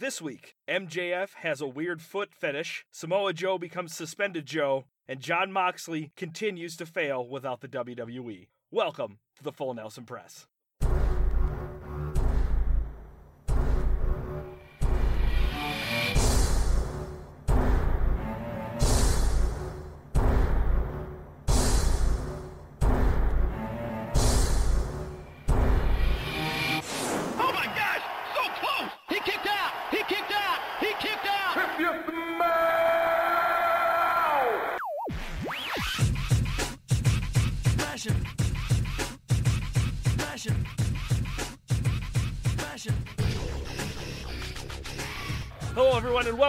This week, MJF has a weird foot fetish, Samoa Joe becomes suspended Joe, and Jon Moxley continues to fail without the WWE. Welcome to the Full Nelson Press.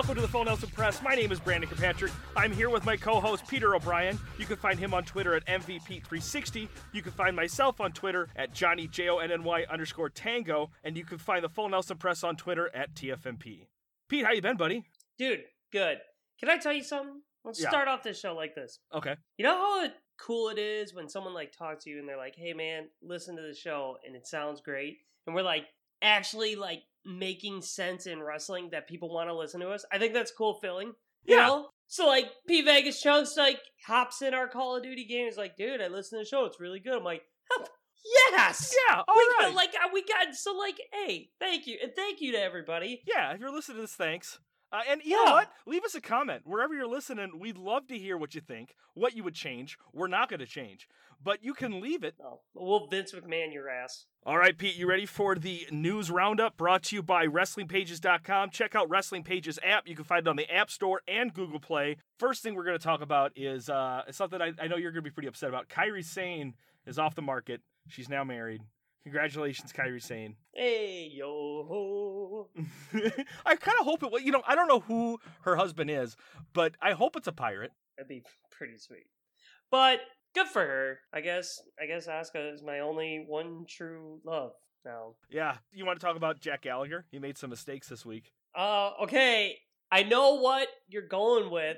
Welcome to the Full Nelson Press. My name is Brandon Kirkpatrick. I'm here with my co-host Peter O'Brien. You can find him on Twitter at MVP360. You can find myself on Twitter at Johnny J O N N Y underscore Tango, and you can find the Full Nelson Press on Twitter at TFMP. Pete, how you been, buddy? Dude, good. Can I tell you something? Let's Yeah. start off this show like this. Okay. You know how cool it is when someone like talks to you and they're like, "Hey man, listen to the show and it sounds great." And we're like actually like making sense in wrestling that people want to listen to us. I think that's cool feeling. You Yeah. know? So like P Vegas Chunks like hops in our Call of Duty game. He's like, "Dude, I listen to the show. It's really good." I'm like, "Yes." Yeah. All we right. like uh, we got so like, hey, thank you and thank you to everybody. yeah. If you're listening to this, thanks. Uh, and you know what? Leave us a comment wherever you're listening. We'd love to hear what you think, what you would change. We're not going to change, but you can leave it Oh, we'll Vince McMahon your ass. All right, Pete, you ready for the news roundup brought to you by WrestlingPages.com? Check out Wrestling Pages app. You can find it on the App Store and Google Play. First thing we're going to talk about is uh, something I, I know you're going to be pretty upset about. Kairi Sane is off the market. She's now married. Congratulations, Kairi Sane. Hey yo. I kind of hope it. Well, you know, I don't know who her husband is, but I hope it's a pirate. That'd be pretty sweet. But good for her. I guess I guess Asuka is my only one true love now. Yeah. You want to talk about Jack Gallagher? He made some mistakes this week. Uh okay. I know what you're going with.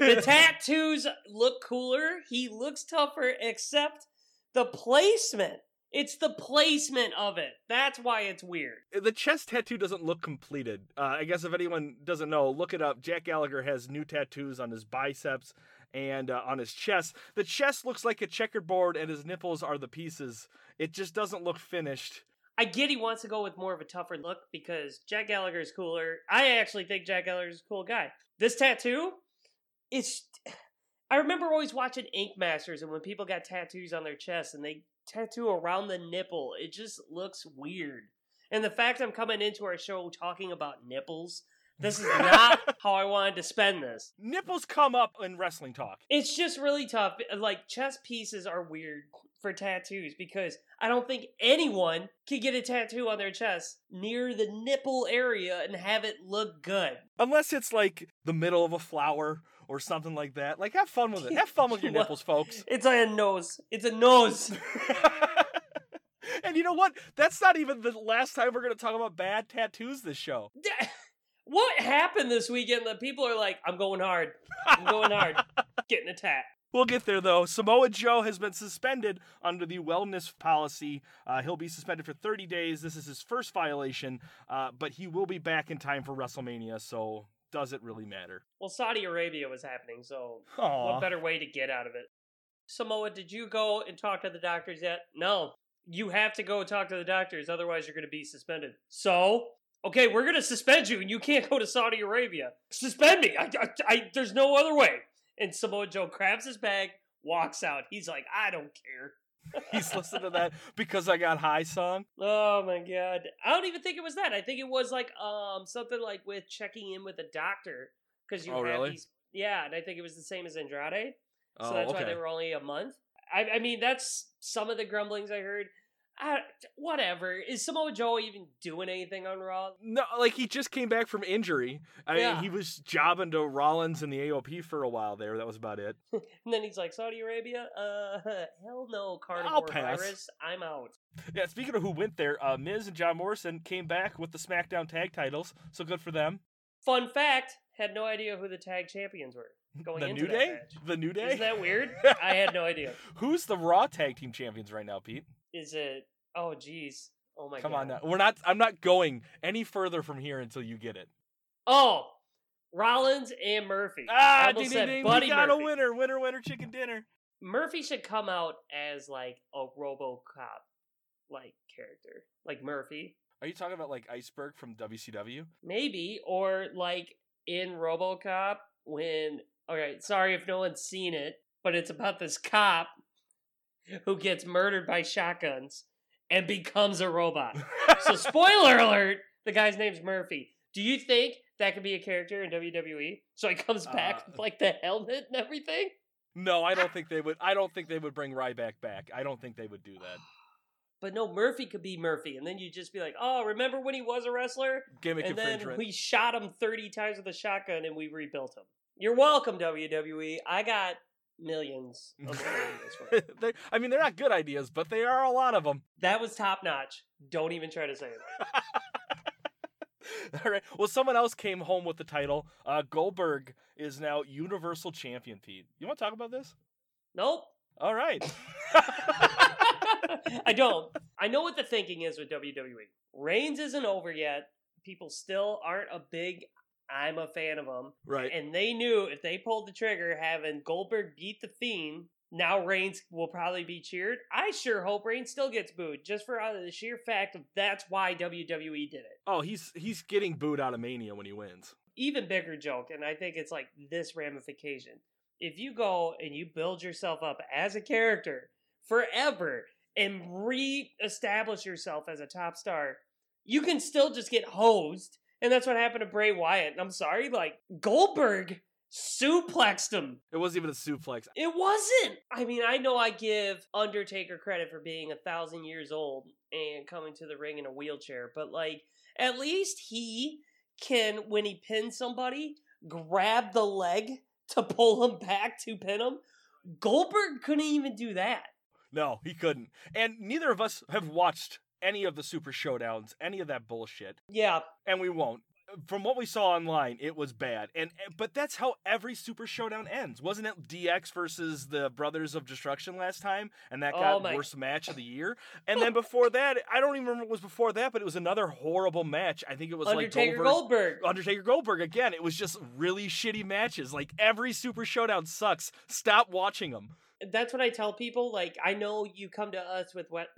The tattoos look cooler. He looks tougher, except the placement. It's the placement of it. That's why it's weird. the chest tattoo doesn't look completed. Uh, I guess if anyone doesn't know, look it up. Jack Gallagher has new tattoos on his biceps and uh, on his chest. The chest looks like a checkerboard, and his nipples are the pieces. It just doesn't look finished. I get he wants to go with more of a tougher look because Jack Gallagher is cooler. I actually think Jack Gallagher is a cool guy. This tattoo, it's. I remember always watching Ink Masters, and when people got tattoos on their chest and they tattoo around the nipple, it just looks weird. And the fact I'm coming into our show talking about nipples, this is not how I wanted to spend this. Nipples come up in wrestling talk. It's just really tough. Like chest pieces are weird for tattoos because I don't think anyone can get a tattoo on their chest near the nipple area and have it look good. Unless it's like the middle of a flower or something like that. Like, have fun with it. Have fun with your nipples, folks. It's a nose. It's a nose. and you know what? That's not even the last time we're going to talk about bad tattoos this show. what happened this weekend that people are like, I'm going hard. I'm going hard. Getting a tat. We'll get there though. Samoa Joe has been suspended under the wellness policy. Uh, he'll be suspended for 30 days. This is his first violation, uh, but he will be back in time for WrestleMania. So does it really matter? Well, Saudi Arabia was happening, so Aw. what better way to get out of it? Samoa, did you go and talk to the doctors yet? No. You have to go talk to the doctors, otherwise you're going to be suspended. So, okay, we're going to suspend you, and you can't go to Saudi Arabia. Suspend me. I, I, I- there's no other way. And Samoa Joe grabs his bag, walks out. He's like, I don't care. He's listening to that because I got high song. Oh my god. I don't even think it was that. I think it was like um something like with checking in with a doctor because you Oh, have really? these. Yeah, and I think it was the same as Andrade. So Oh, that's okay. why they were only a month. I, I mean, that's some of the grumblings I heard. I, whatever. Is Samoa Joe even doing anything on Raw? No, like he just came back from injury. I mean, he was jobbing to Rollins in the AOP for a while there. That was about it. And then he's like, Saudi Arabia? Uh, hell no, carnivore virus. I'm out. Yeah, speaking of who went there, uh, Miz and John Morrison came back with the SmackDown tag titles, so good for them. Fun fact: had no idea who the tag champions were going the into New Day? match. The New Day? Isn't that weird? I had no idea. Who's the Raw tag team champions right now, Pete? Is it? Oh, geez. Oh my god. Come god. on now. We're not. I'm not going any further from here until you get it. Oh, Rollins and Murphy. Ah, ding, ding, ding. Buddy We got Murphy. a winner. Winner, winner, chicken dinner. Murphy should come out as like a RoboCop like character, like Murphy, Are you talking about like Iceberg from WCW? maybe, or like in RoboCop when. Okay, sorry if no one's seen it, but it's about this cop who gets murdered by shotguns and becomes a robot. so spoiler alert, the guy's name's Murphy. Do you think that could be a character in WWE? So he comes back Uh, with like the helmet and everything? no, I don't think they would. I don't think they would bring Ryback back. I don't think they would do that. But no, Murphy could be Murphy, and then you'd just be like, "Oh, remember when he was a wrestler?" Gimmick and then we shot him thirty times with a shotgun, and we rebuilt him. You're welcome, WWE. I got millions of ideas for it. They- I mean, they're not good ideas, but they are a lot of them. That was top notch. Don't even try to say it. All right. Well, someone else came home with the title. Uh, Goldberg is now Universal Champion. Pete, you want to talk about this? Nope. All right. I don't. I know what the thinking is with WWE. Reigns isn't over yet. People still aren't a big. I'm a fan of them. right. And they knew if they pulled the trigger, having Goldberg beat the Fiend, now Reigns will probably be cheered. I sure hope Reigns still gets booed, just for out of the sheer fact of that's why WWE did it. Oh, he's he's getting booed out of Mania when he wins. Even bigger joke, and I think it's like this ramification. If you go and you build yourself up as a character forever and re-establish yourself as a top star, you can still just get hosed. And that's what happened to Bray Wyatt. And I'm sorry, like Goldberg suplexed him. It wasn't even a suplex. It wasn't. I mean, I know I give Undertaker credit for being a thousand years old and coming to the ring in a wheelchair, but like, at least he can, when he pins somebody, grab the leg to pull him back to pin him. Goldberg couldn't even do that. No, he couldn't. And neither of us have watched any of the Super Showdowns, any of that bullshit, Yeah, and we won't. From what we saw online, it was bad. And eh, but that's how every Super Showdown ends. Wasn't it DX versus the Brothers of Destruction last time and that Oh got my- worst match of the year? And then before that, I don't even remember what was before that, but it was another horrible match. I think it was Undertaker like Goldberg, Goldberg. Undertaker Goldberg again. It was just really shitty matches. Like every Super Showdown sucks. Stop watching them. That's what I tell people. Like, I know you come to us with what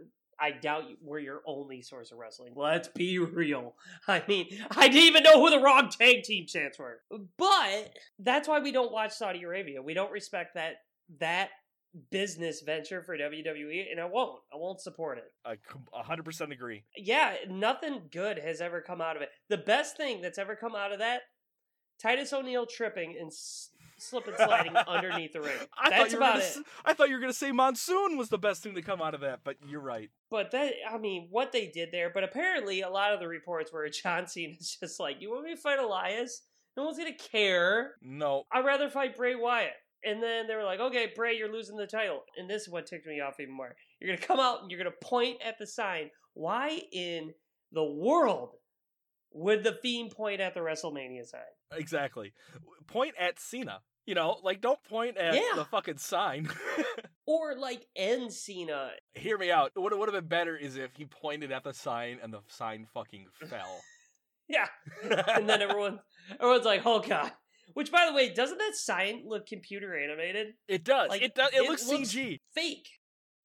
I doubt you, we're your only source of wrestling. Let's be real. I mean, I didn't even know who the wrong tag team stands for. But that's why we don't watch Saudi Arabia. We don't respect that that business venture for WWE, and I won't. I won't support it. I com- 100% agree. Yeah, nothing good has ever come out of it. The best thing that's ever come out of that, Titus O'Neil tripping and s- slip and sliding underneath the ring. I thought That's you were about gonna it. I thought you were gonna say Mansoor was the best thing to come out of that, but you're right. But that, I mean, what they did there. But apparently, a lot of the reports were John Cena's just like, "You want me to fight Elias? No one's gonna care. No, I'd rather fight Bray Wyatt." And then they were like, "Okay, Bray, you're losing the title." And this is what ticked me off even more. You're gonna come out and you're gonna point at the sign. Why in the world would the Fiend point at the WrestleMania sign? exactly. Point at Cena. You know, like don't point at Yeah. the fucking sign. Or like end Cena? Hear me out. What would have been better is if he pointed at the sign and the sign fucking fell. Yeah. And then everyone, everyone's like, "Oh God." Which, by the way, doesn't that sign look computer animated? it does. Like, it does. It, it looks looks- CG. Fake.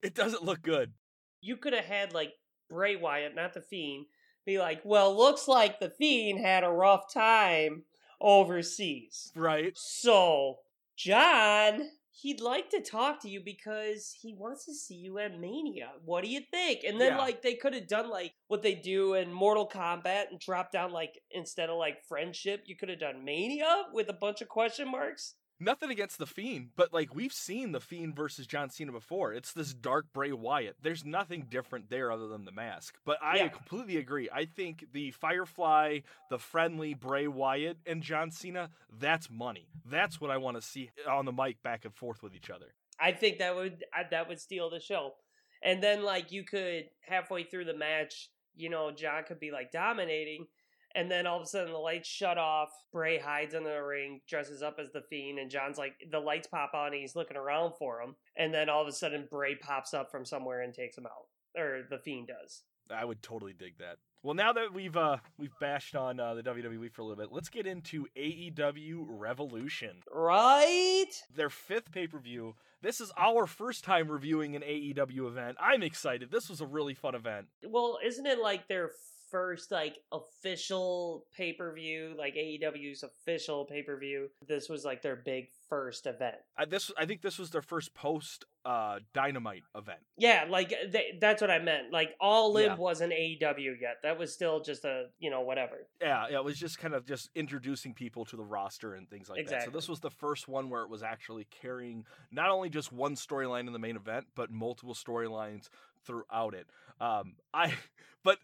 It doesn't look good. you could have had like Bray Wyatt, not the Fiend, be like, "Well, looks like the Fiend had a rough time overseas." Right. So, John, he'd like to talk to you because he wants to see you at Mania. What do you think? And then Yeah. like they could have done like what they do in Mortal Kombat and drop down like instead of like friendship, you could have done Mania with a bunch of question marks. Nothing against the Fiend, but like we've seen the Fiend versus John Cena before. It's this dark Bray Wyatt. There's nothing different there other than the mask. But I Yeah. completely agree. I think the Firefly, the friendly Bray Wyatt, and John Cena, that's money. That's what I want to see on the mic back and forth with each other. I think that would that would steal the show. And then like you could halfway through the match, you know, John could be like dominating, and then all of a sudden the lights shut off. Bray hides in the ring, dresses up as the Fiend, and John's like the lights pop on, and he's looking around for him, and then all of a sudden Bray pops up from somewhere and takes him out, or the Fiend does. I would totally dig that. Well, now that we've uh we've bashed on uh, the WWE for a little bit, let's get into AEW Revolution. Right? Their fifth pay per view. This is our first time reviewing an AEW event. I'm excited. This was a really fun event. Well, isn't it like their first like official pay per view, like AEW's official pay per view? This was like their big first event. I, this I think this was their first post uh Dynamite event. Yeah, like they, that's what I meant. Like All In Yeah. wasn't AEW yet. That was still just a you know whatever. Yeah, yeah, it was just kind of just introducing people to the roster and things like that. So this was the first one where it was actually carrying not only just one storyline in the main event, but multiple storylines throughout it. Um, I, but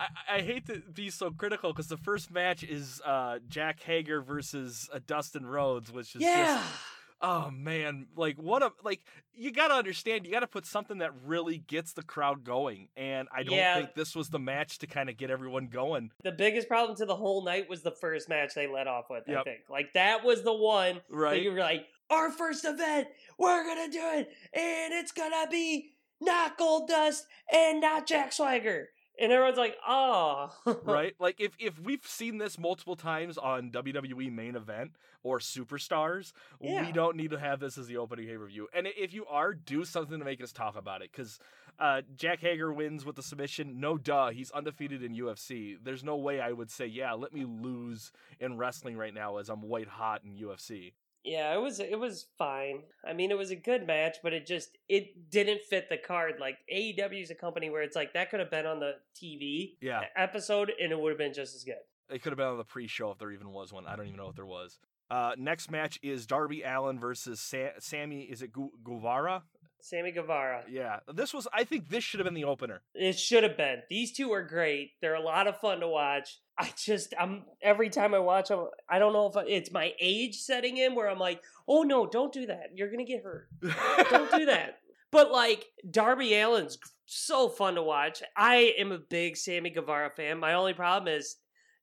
I, I hate to be so critical because the first match is uh Jake Hager versus uh, Dustin Rhodes, which is Yeah. just oh man, like what a like you got to understand, you got to put something that really gets the crowd going, and I don't Yeah. think this was the match to kind of get everyone going. The biggest problem to the whole night was the first match they let off with. I think like that was the one that Right. you were like, our first event, we're gonna do it, and it's gonna be not Gold Dust and not Jack Swagger, and everyone's like, oh, right? Like if if we've seen this multiple times on WWE main event or superstars, Yeah. we don't need to have this as the opening pay per view. And if you are, do something to make us talk about it because. Uh, Jake Hager wins with the submission. No duh, he's undefeated in UFC. There's no way I would say, yeah, let me lose in wrestling right now as I'm white hot in UFC. Yeah, it was it was fine. I mean, it was a good match, but it just it didn't fit the card. Like AEW is a company where it's like that could have been on the TV Yeah, episode, and it would have been just as good. it could have been on the pre-show if there even was one. I don't even know if there was. Uh, next match is Darby Allin versus Sa- Sammy. Is it Gu- Guevara? Sammy Guevara. Yeah, this was. I think this should have been the opener. It should have been. These two are great. They're a lot of fun to watch. I just, I'm every time I watch them, I don't know if it's my age setting in where I'm like, oh no, don't do that. You're gonna get hurt. Don't do that. But like Darby Allin's so fun to watch. I am a big Sammy Guevara fan. My only problem is,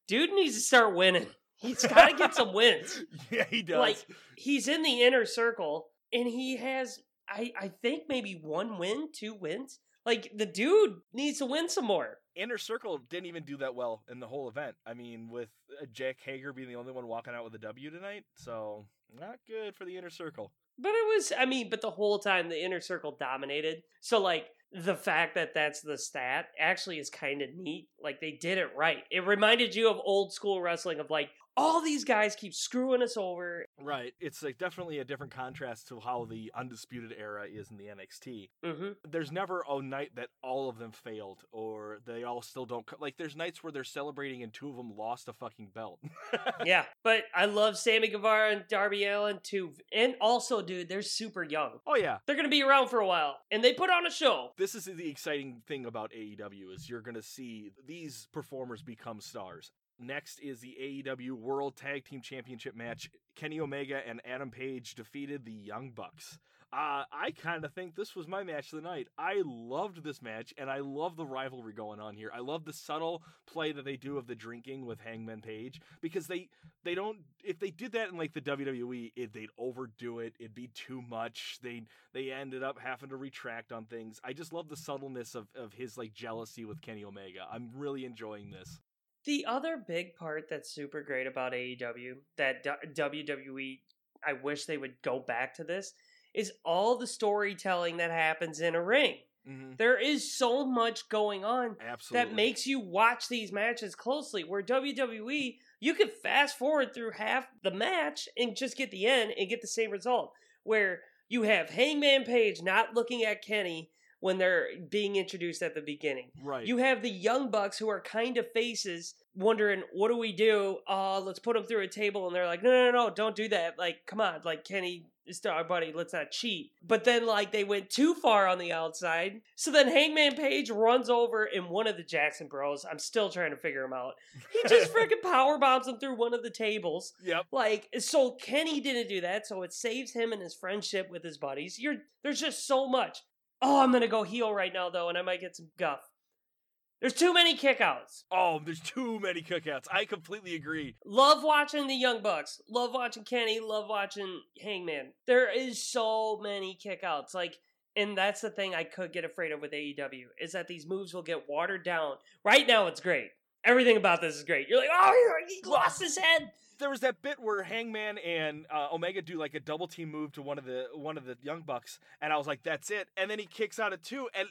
dude needs to start winning. He's got to get some wins. yeah, he does. Like he's in the inner circle, and he has, I, I think maybe one win, two wins. Like the dude needs to win some more. Inner Circle didn't even do that well in the whole event. I mean, with uh, Jake Hager being the only one walking out with a W tonight, so not good for the Inner Circle. But it was, I mean, but the whole time the inner circle dominated. So, like, the fact that that's the stat actually is kind of neat. Like, they did it right. It reminded you of old school wrestling of like, all these guys keep screwing us over. Right. It's like definitely a different contrast to how the Undisputed Era is in the NXT. hmm There's never a night that all of them failed or they all still don't. co- Like, there's nights where they're celebrating and two of them lost a fucking belt. yeah. But I love Sammy Guevara and Darby Allin too. And also, dude, they're super young. oh, yeah. They're going to be around for a while. And they put on a show. This is the exciting thing about AEW is you're going to see these performers become stars. Next is the AEW World Tag Team Championship match. Kenny Omega and Adam Page defeated the Young Bucks. Uh, I kind of think this was my match of the night. I loved this match, and I love the rivalry going on here. I love the subtle play that they do of the drinking with Hangman Page because they they don't. If they did that in like the WWE, it, they'd overdo it. It'd be too much. They they ended up having to retract on things. I just love the subtleness of of his like jealousy with Kenny Omega. I'm really enjoying this. The other big part that's super great about AEW that WWE, I wish they would go back to this, is all the storytelling that happens in a ring. Mm-hmm. There is so much going on Absolutely. that makes you watch these matches closely. Where WWE, you could fast forward through half the match and just get the end and get the same result. Where you have Hangman Page not looking at Kenny when they're being introduced at the beginning. right. You have the young bucks who are kind of faces wondering, what do we do? Uh, let's put them through a table. And they're like, no, no, no, no, don't do that. Like, come on. Like, Kenny is our buddy. Let's not cheat. But then, like, they went too far on the outside. So then Hangman Page runs over and one of the Jackson bros, I'm still trying to figure him out. He just freaking power bombs him through one of the tables. Yep. Like, so Kenny didn't do that, so it saves him and his friendship with his buddies. You're there's just so much. Oh, I'm gonna go heel right now though, and I might get some guff. There's too many kickouts. Oh, there's too many kickouts. I completely agree. Love watching the Young Bucks. Love watching Kenny. Love watching Hangman. There is so many kickouts. Like And that's the thing I could get afraid of with AEW is that these moves will get watered down. Right now, it's great. Everything about this is great. You're like, oh, he lost his head. There was that bit where Hangman and uh, Omega do like a double team move to one of the one of the Young Bucks, and I was like, "That's it." And then he kicks out at two, and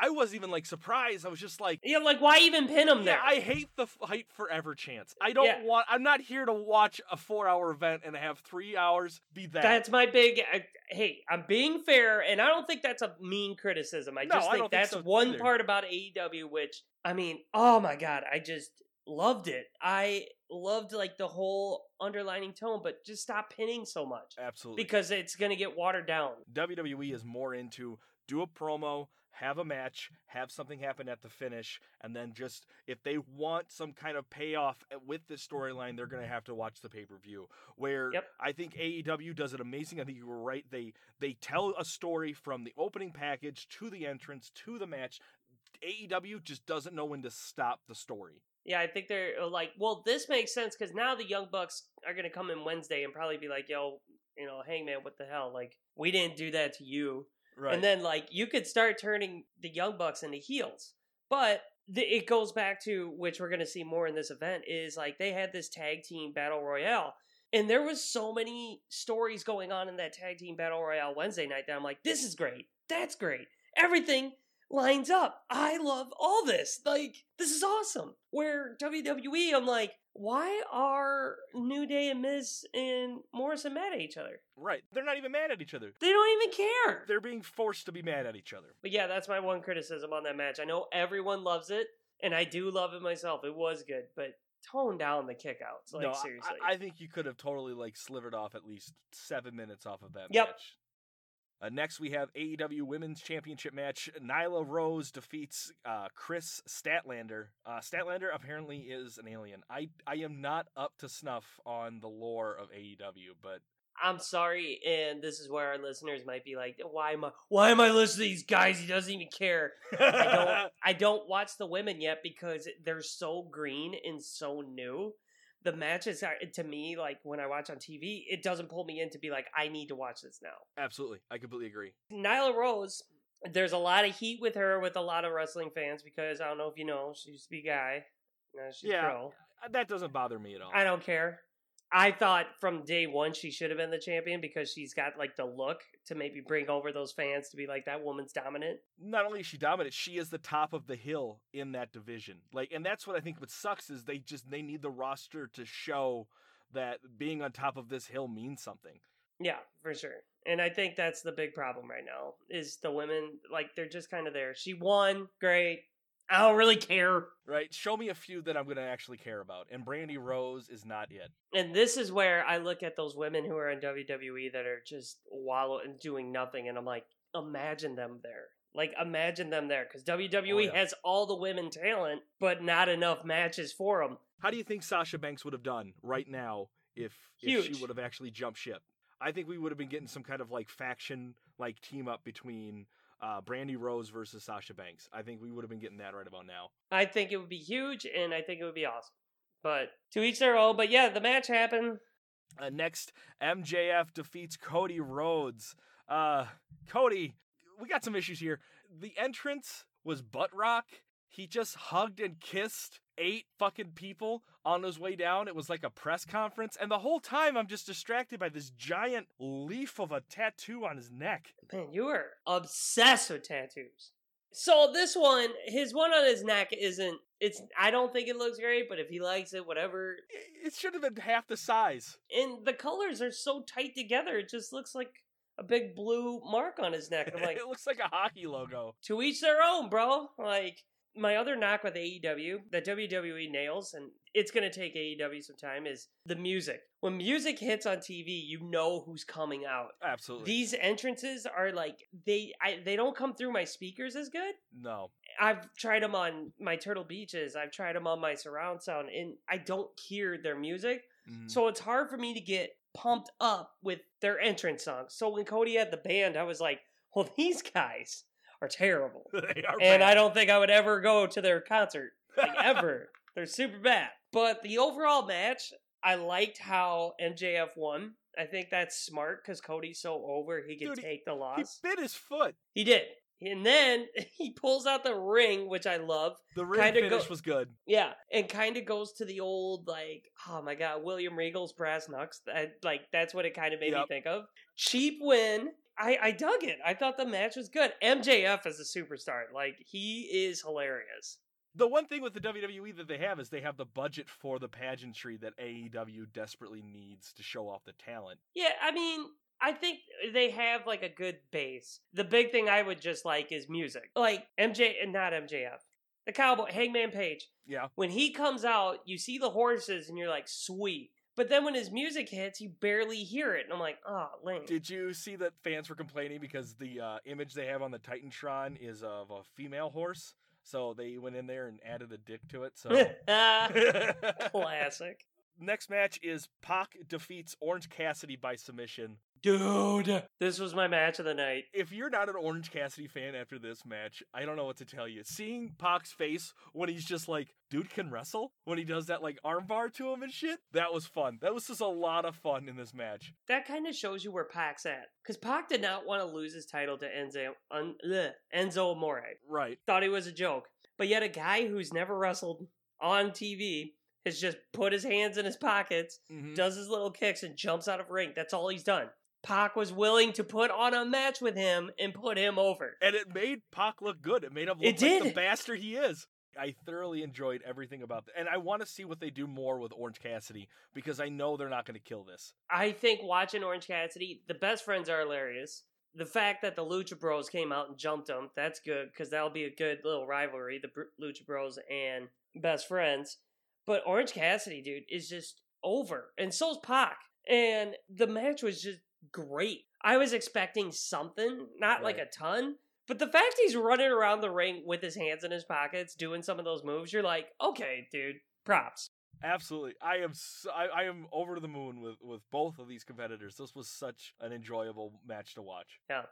I wasn't even like surprised. I was just like, Yeah, like why even pin him "Yeah, there? I hate the fight forever chance. I don't Yeah. want. I'm not here to watch a four hour event and have three hours be that." That's my big. I, hey, I'm being fair, and I don't think that's a mean criticism. I No, just think think that's so one either. part about AEW, which I mean, oh my god, I just loved it. I loved like the whole underlining tone, but just stop pinning so much Absolutely. because it's gonna get watered down. WWE is more into do a promo, have a match, have something happen at the finish, and then just if they want some kind of payoff eh, with this storyline, they're gonna have to watch the pay per view. Where Yep. I think AEW does it amazing. I think you were right. They they tell a story from the opening package to the entrance to the match. AEW just doesn't know when to stop the story. Yeah, I think they're uh, like, well, this makes sense because now the Young Bucks are gonna come in Wednesday and probably be like, yo, you know, Hangman, what the hell? Like, we didn't do that to you. Right. And then like you could start turning the young bucks into heels. But the, it goes back to which we're going to see more in this event is like they had this tag team battle royale and there was so many stories going on in that tag team battle royale Wednesday night that I'm like this is great. That's great. Everything lines up. I love all this. Like this is awesome. Where WWE I'm like why are New Day and Miz and Morrison mad at each other? right. They're not even mad at each other. They don't even care. They're being forced to be mad at each other. But yeah, that's my one criticism on that match. I know everyone loves it, and I do love it myself. It was good, but tone down the kickouts. Like no, seriously. I, I think you could have totally like slivered off at least seven minutes off of that Yep. match. Uh, next, we have AEW Women's Championship match. Nyla Rose defeats uh, Kris Statlander. Uh, Statlander apparently is an alien. I I am not up to snuff on the lore of AEW, but I'm sorry, and this is where our listeners might be like, "Why am I? Why am I listening to these guys? He doesn't even care." I don't. I don't watch the women yet because they're so green and so new. The matches are to me like when I watch on TV, it doesn't pull me in to be like, "I need to watch this now." Absolutely, I completely agree. Nyla Rose, there's a lot of heat with her with a lot of wrestling fans because I don't know if you know, she used to be guy. Now she's Yeah. pro. Uh, That doesn't bother me at all. I don't care. I thought from day one she should have been the champion because she's got like the look to maybe bring over those fans to be like that woman's dominant. not only is she dominant, she is the top of the hill in that division. Like, and that's what I think. What sucks is they just they need the roster to show that being on top of this hill means something. Yeah, for sure. And I think that's the big problem right now is the women like they're just kind of there. She won, great. I don't really care. Right? Show me a few that I'm going to actually care about. And Brandy Rose is not it. And this is where I look at those women who are in WWE that are just wallow and doing nothing, and I'm like, imagine them there. Like, imagine them there because WWE Oh, yeah. has all the women talent, but not enough matches for them. How do you think Sasha Banks would have done right now if if she would have actually jumped ship? I think we would have been getting some kind of like faction like team up between uh, Brandy Rose versus Sasha Banks. I think we would have been getting that right about now. I think it would be huge, and I think it would be awesome. But to each their own. But yeah, the match happened. Uh, next, MJF defeats Cody Rhodes. Uh, Cody, we got some issues here. The entrance was butt rock. He just hugged and kissed eight fucking people on his way down. It was like a press conference, and the whole time I'm just distracted by this giant leaf of a tattoo on his neck. Man, you are obsessed with tattoos. So this one, his one on his neck isn't. It's. I don't think it looks great, but if he likes it, whatever. It should have been half the size. And the colors are so tight together, it just looks like a big blue mark on his neck. I'm like, it looks like a hockey logo. to each their own, bro. Like my other knock with AEW that WWE nails, and it's gonna take AEW some time, is the music. When music hits on TV, you know who's coming out. Absolutely. These entrances are like they I, they don't come through my speakers as good. no. I've tried them on my Turtle Beaches. I've tried them on my surround sound, and I don't hear their music. Mm. So it's hard for me to get pumped up with their entrance songs. So when Cody had the band, I was like, well, these guys are terrible. they are and I don't think I would ever go to their concert. Like ever. They're super bad. But the overall match, I liked how MJF won. I think that's smart because Cody's so over he can Dude, take the loss. He bit his foot. He, did. And then he pulls out the ring, which I love. The ring Kinda finish go- was good. Yeah, and kind of goes to the old like, oh my god, William Regal's brass knucks. That, like that's what it kind of made me think of. Cheap win. I I dug it. I thought the match was good. MJF is a superstar. Like he is hilarious. The one thing with the WWE that they have is they have the budget for the pageantry that AEW desperately needs to show off the talent. Yeah, I mean, I think they have like a good base. The big thing I would just like is music. Like MJ and not MJF. The cowboy Hangman Page. Yeah. When he comes out, you see the horses and you're like, sweet. But then when his music hits, you barely hear it. And I'm like, oh, lame. Did you see that fans were complaining because the uh, image they have on the Titantron is of a female horse? So they went in there and added a dick to it. So Classic. next match is Pac defeats Orange Cassidy by submission. Dude. This was my match of the night. If you're not an Orange Cassidy fan after this match, I don't know what to tell you. Seeing Pac's face when he's just like, dude can wrestle? When he does that like armbar to him and shit? That was fun. That was just a lot of fun in this match. That kind of shows you where Pac's at. Because Pac did not want to lose his title to Enzo, un, ugh, Enzo Amore. Right. thought he was a joke. But yet, a guy who's never wrestled on TV has just put his hands in his pockets, Mhm. does his little kicks, and jumps out of ring. That's all he's done. Pac was willing to put on a match with him and put him over. And it made Pac look good. It made him look It like the bastard he is. I thoroughly enjoyed everything about that. And I want to see what they do more with Orange Cassidy because I know they're not going to kill this. I think watching Orange Cassidy, the best friends are hilarious. The fact that the Lucha Bros came out and jumped him, that's good because that'll be a good little rivalry, the Lucha Bros and best friends. But Orange Cassidy, dude, is just over. And so's Pac. And the match was just great. I was expecting something, not like a ton. But the fact he's running around the ring with his hands in his pockets doing some of those moves, you're like, okay, dude, props. Absolutely. I am so, I, I am over the moon with, with both of these competitors. This was such an enjoyable match to watch. Yeah.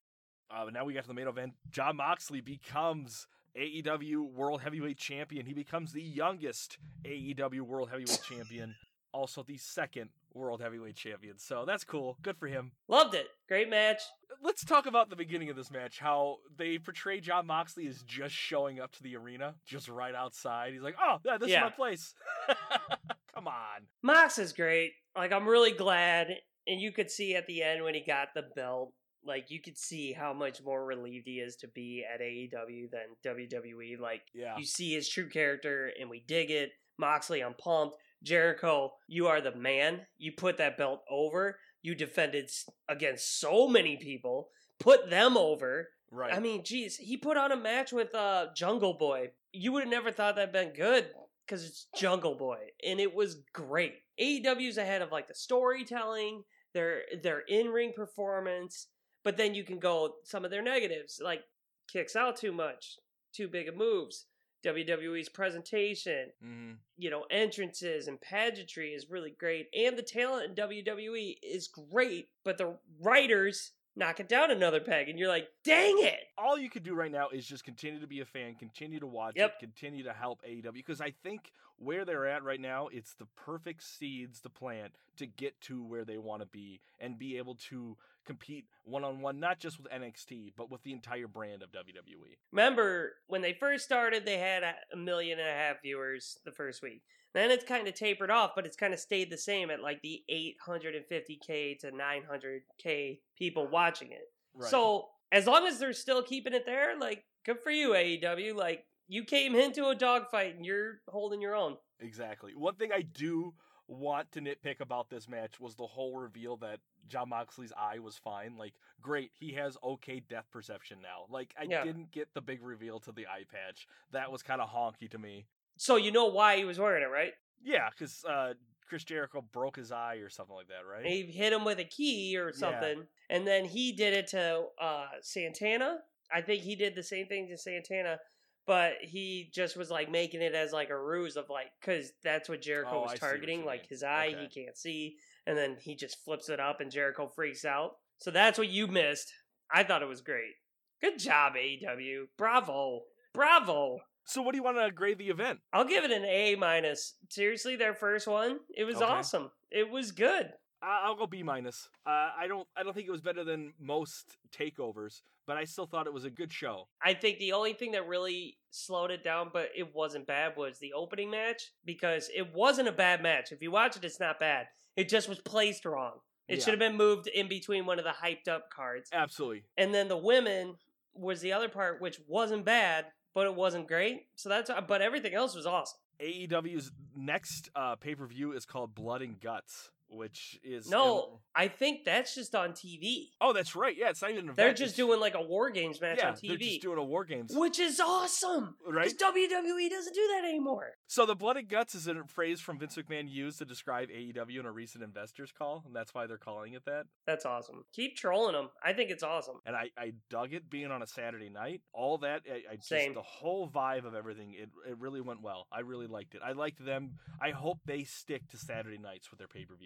Uh, but now we got to the main event. Jon Moxley becomes AEW World Heavyweight Champion. He becomes the youngest AEW World Heavyweight Champion, also the second World Heavyweight Champion. So that's cool. Good for him. Loved it. Great match. Let's talk about the beginning of this match. How they portray Jon Moxley as just showing up to the arena, just right outside. He's like, "Oh, yeah, this Yeah. is my place." Come on. Mox is great. Like I'm really glad, and you could see at the end when he got the belt, like you could see how much more relieved he is to be at AEW than WWE. Like Yeah. you see his true character, and we dig it. Moxley, I'm pumped. Jericho, you are the man. You put that belt over. You defended against so many people. Put them over. Right. I mean, geez, he put on a match with uh, Jungle Boy. You would have never thought that'd been good because it's Jungle Boy, and it was great. AEW's ahead of like the storytelling, their their in ring performance, but then you can go some of their negatives, like kicks out too much, too big of moves. WWE's presentation, Mhm. you know, entrances and pageantry is really great, and the talent in WWE is great, but the writers knock it down another peg, and you're like, dang it! all you can do right now is just continue to be a fan, continue to watch Yep. it, continue to help AEW because I think where they're at right now, it's the perfect seeds to plant to get to where they want to be and be able to compete one on one, not just with NXT, but with the entire brand of. WWE. Remember when they first started, they had a a million and a half viewers the first week. Then it's kind of tapered off, but it's kind of stayed the same at like the 850k to 900k people watching it. Right. So as long as they're still keeping it there, like good for you, AEW. Like you came into a dogfight and you're holding your own. Exactly. One thing I do want to nitpick about this match was the whole reveal that Jon Moxley's eye was fine. Like, great, he has okay depth perception now. Like, I Yeah. didn't get the big reveal to the eye patch. That was kind of honky to me. So you know why he was wearing it, right? Yeah, because uh, Chris Jericho broke his eye or something like that, right? He hit him with a key or something, and then he did it to uh, Santana. I think he did the same thing to Santana, but he just was like making it as like a ruse of like because that's what Jericho Oh, was what targeting, like his eye Okay. he can't see, and then he just flips it up and Jericho freaks out. So that's what you missed. I thought it was great. Good job, AEW. Bravo, bravo. So what do you want to grade the event? I'll give it an A minus. Seriously, their first one, it was Okay. awesome. It was good. I'll go B minus. Uh, I don't. I don't think it was better than most takeovers, but I still thought it was a good show. I think the only thing that really slowed it down, but it wasn't bad, was the opening match because it wasn't a bad match. If you watch it, it's not bad. It just was placed wrong. It Yeah. should have been moved in between one of the hyped up cards. Absolutely. And then the women was the other part, which wasn't bad, but it wasn't great. So that's but everything else was awesome. AEW's next uh, pay per view is called Blood and Guts, which is No, I think that's just on TV. Oh, that's right. Yeah, it's not even. They're just doing like a war games match yeah, on TV. They're just doing a war games, which is awesome. right? Because WWE doesn't do that anymore. So the blood and guts is a phrase from Vince McMahon used to describe AEW in a recent investors call, and that's why they're calling it that. That's awesome. Keep trolling them. I think it's awesome. And I, I dug it being on a Saturday night. All that, I, I just Same. the whole vibe of everything. It it really went well. I really liked it. I liked them. I hope they stick to Saturday nights with their pay per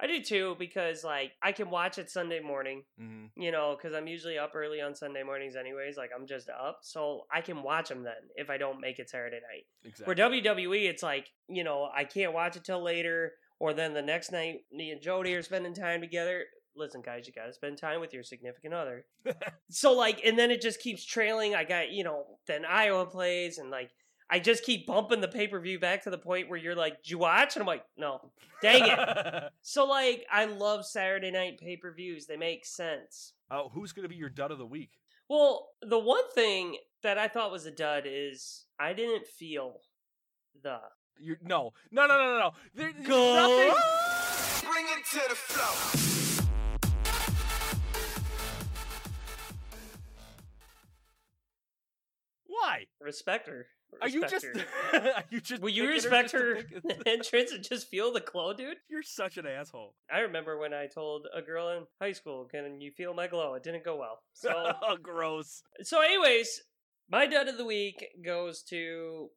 I do too because like I can watch it Sunday morning, Mm-hmm. you know, because I'm usually up early on Sunday mornings anyways. Like I'm just up, so I can watch them then if I don't make it Saturday night. Exactly. For WWE, it's like you know I can't watch it till later, or then the next night me and Jody are spending time together. Listen, guys, you gotta spend time with your significant other. so like, and then it just keeps trailing. I got you know, then Iowa plays, and like I just keep bumping the pay per view back to the point where you're like, "Did you watch?" And I'm like, "No." Dang it. So like, I love Saturday night pay per views. They make sense. oh, who's gonna be your dud of the week? Well, the one thing that I thought was a dud is I didn't feel the You no, no, no, no, no, no. There, Go. nothing. Bring it to the flow. Why? respect her. Are you just? her. are you just? Will you respect to her entrance and just feel the glow, dude? You're such an asshole. I remember when I told a girl in high school, "Can you feel my glow?" It didn't go well. So, oh, gross. so anyways, my dud of the week goes to.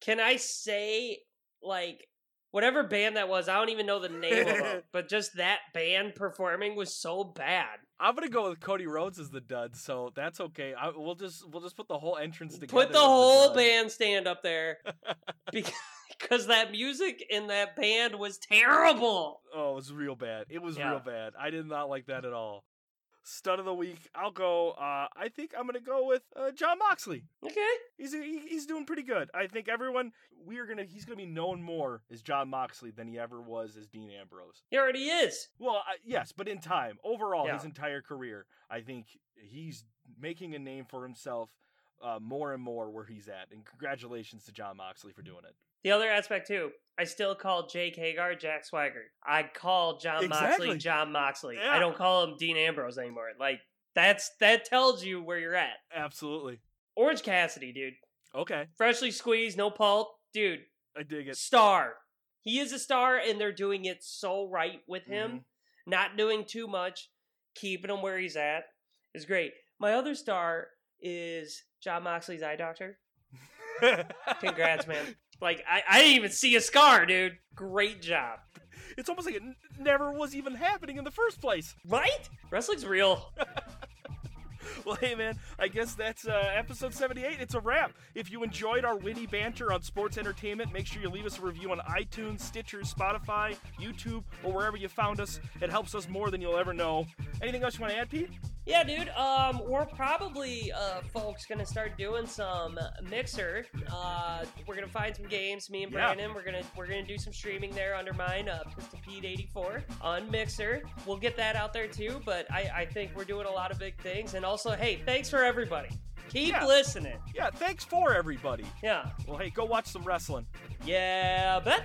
Can I say like whatever band that was? I don't even know the name of it, but just that band performing was so bad. I'm gonna go with Cody Rhodes as the dud, so that's okay. I, we'll just we'll just put the whole entrance together. Put the whole dud. bandstand up there because that music in that band was terrible. Oh, it was real bad. It was Yeah. real bad. I did not like that at all. Stud of the week. I'll go. Uh, I think I'm gonna go with uh, Jon Moxley. Okay. He's he, he's doing pretty good. I think everyone we are gonna he's gonna be known more as Jon Moxley than he ever was as Dean Ambrose. He already is. Well, yes, but in time, overall, Yeah. his entire career, I think he's making a name for himself uh, more and more where he's at. And congratulations to John Moxley for doing it. The other aspect too, I still call Jake Hager Jack Swagger. I call John Exactly. Moxley Jon Moxley. Yeah. I don't call him Dean Ambrose anymore. Like that's that tells you where you're at. Absolutely. Orange Cassidy, dude. Okay, Freshly squeezed, no pulp. Dude, I dig it. star. He is a star and they're doing it so right with him. Mhm. Not doing too much, keeping him where he's at is great. My other star is Jon Moxley's eye doctor. Congrats, man. Like I, I didn't even see a scar, dude. Great job. it's almost like it n- never was even happening in the first place. Right? Wrestling's real. Well, hey, man, I guess that's uh, episode 78. It's a wrap. If you enjoyed our witty banter on sports entertainment, make sure you leave us a review on iTunes, Stitcher, Spotify, YouTube, or wherever you found us. It helps us more than you'll ever know. Anything else you want to add, Pete? Yeah, dude. Um, we're probably uh, folks gonna start doing some mixer. Uh, we're gonna find some games. Me and Yeah. Brandon. We're gonna we're gonna do some streaming there under mine, uh, Pistol Pete eighty four on Mixer. We'll get that out there too. But I I think we're doing a lot of big things. And also, hey, thanks for everybody. Keep Yeah. listening. Yeah, thanks for everybody. Yeah. Well, hey, go watch some wrestling. Yeah, bet.